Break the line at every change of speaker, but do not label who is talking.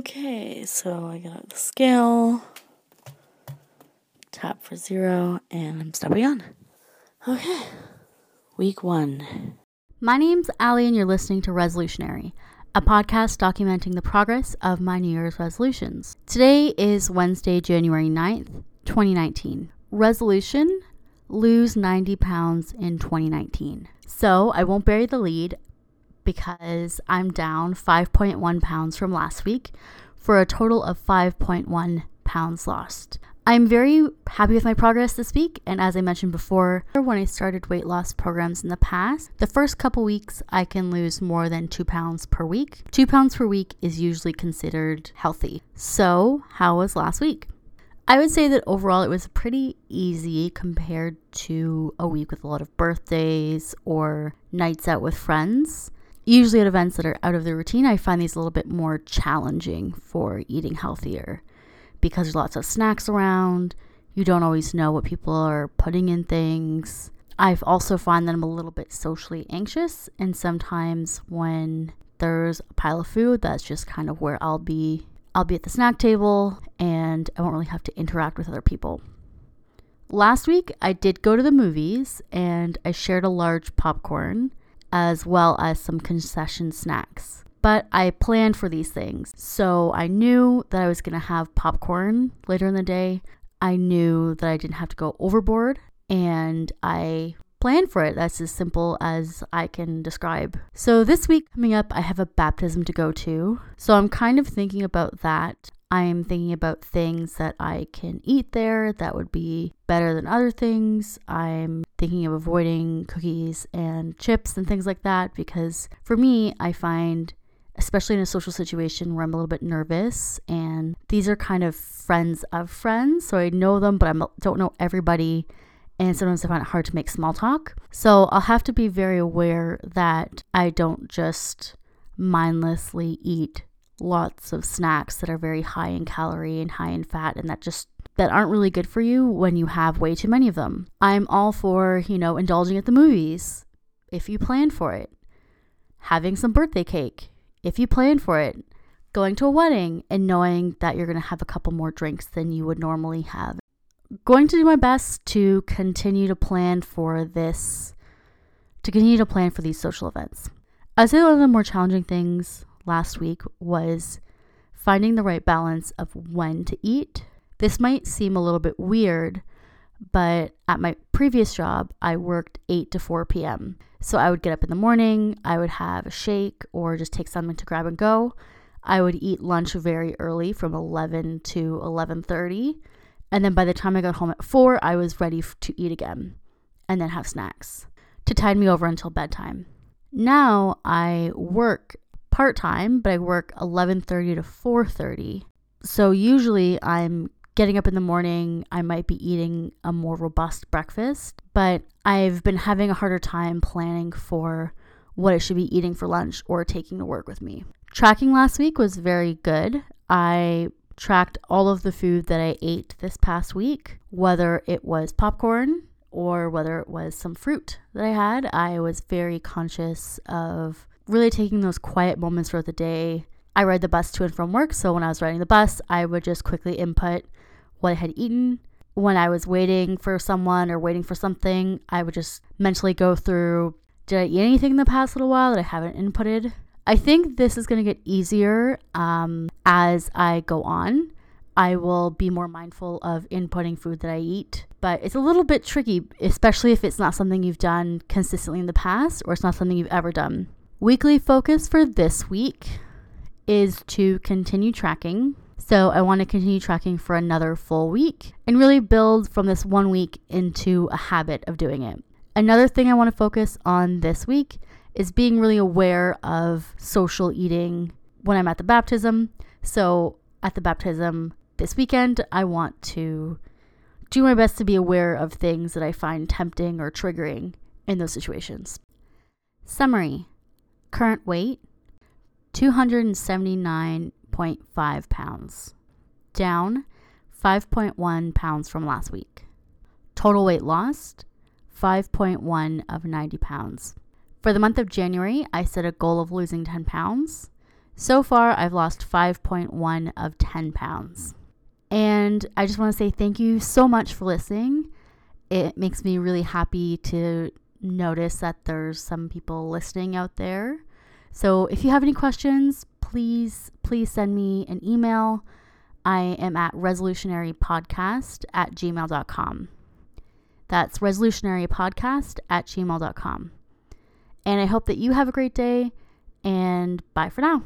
Okay, so I got out the scale, tap for zero, and I'm stepping on. Okay, week one.
My name's Allie, and you're listening to Resolutionary, a podcast documenting the progress of my New Year's resolutions. Today is Wednesday, January 9th, 2019. Resolution lose 90 pounds in 2019. So I won't bury the lead because I'm down 5.1 pounds from last week for a total of 5.1 pounds lost. I'm very happy with my progress this week, and as I mentioned before, when I started weight loss programs in the past, the first couple weeks I can lose more than two pounds per week. Two pounds per week is usually considered healthy. So, how was last week? I would say that overall it was pretty easy compared to a week with a lot of birthdays or nights out with friends. Usually at events that are out of the routine, I find these a little bit more challenging for eating healthier because there's lots of snacks around. You don't always know what people are putting in things. I've also find that I'm a little bit socially anxious, and sometimes when there's a pile of food, that's just kind of where I'll be. I'll be at the snack table and I won't really have to interact with other people. Last week, I did go to the movies and I shared a large popcorn as well as some concession snacks. But I planned for these things. So I knew that I was going to have popcorn later in the day. I knew that I didn't have to go overboard. And I planned for it. That's as simple as I can describe. So this week coming up, I have a baptism to go to. So I'm kind of thinking about that. I'm thinking about things that I can eat there that would be better than other things. I'm thinking of avoiding cookies and chips and things like that because for me, I find especially in a social situation where I'm a little bit nervous and these are kind of friends of friends, so I know them but I don't know everybody and sometimes I find it hard to make small talk. So I'll have to be very aware that I don't just mindlessly eat lots of snacks that are very high in calorie and high in fat and that just that aren't really good for you when you have way too many of them. I'm all for, you know, indulging at the movies if you plan for it. Having some birthday cake if you plan for it. Going to a wedding and knowing that you're going to have a couple more drinks than you would normally have. Going to do my best to continue to plan for this to continue to plan for these social events. I'd say one of the more challenging things last week was finding the right balance of when to eat. This might seem a little bit weird, but at my previous job, I worked 8 to 4 p.m. So I would get up in the morning, I would have a shake or just take something to grab and go. I would eat lunch very early from 11 to 11:30, and then by the time I got home at 4, I was ready to eat again and then have snacks to tide me over until bedtime. Now I work part time, but I work 11:30 to 4:30. So usually I'm getting up in the morning, I might be eating a more robust breakfast, but I've been having a harder time planning for what I should be eating for lunch or taking to work with me. Tracking last week was very good. I tracked all of the food that I ate this past week, whether it was popcorn or whether it was some fruit that I had. I was very conscious of really taking those quiet moments throughout the day. I ride the bus to and from work, so when I was riding the bus, I would just quickly input what I had eaten. When I was waiting for someone or waiting for something, I would just mentally go through did I eat anything in the past little while that I haven't inputted? I think this is going to get easier um, as I go on. I will be more mindful of inputting food that I eat, but it's a little bit tricky, especially if it's not something you've done consistently in the past or it's not something you've ever done. Weekly focus for this week is to continue tracking so I want to continue tracking for another full week and really build from this one week into a habit of doing it. Another thing I want to focus on this week is being really aware of social eating when I'm at the baptism. So at the baptism this weekend, I want to do my best to be aware of things that I find tempting or triggering in those situations. Summary Current weight 279.5 pounds, down 5.1 pounds from last week. Total weight lost 5.1 of 90 pounds. For the month of January, I set a goal of losing 10 pounds. So far, I've lost 5.1 of 10 pounds. And I just want to say thank you so much for listening. It makes me really happy to notice that there's some people listening out there. So if you have any questions, please, please send me an email. I am at resolutionarypodcast at gmail.com. That's resolutionarypodcast at gmail.com. And I hope that you have a great day and bye for now.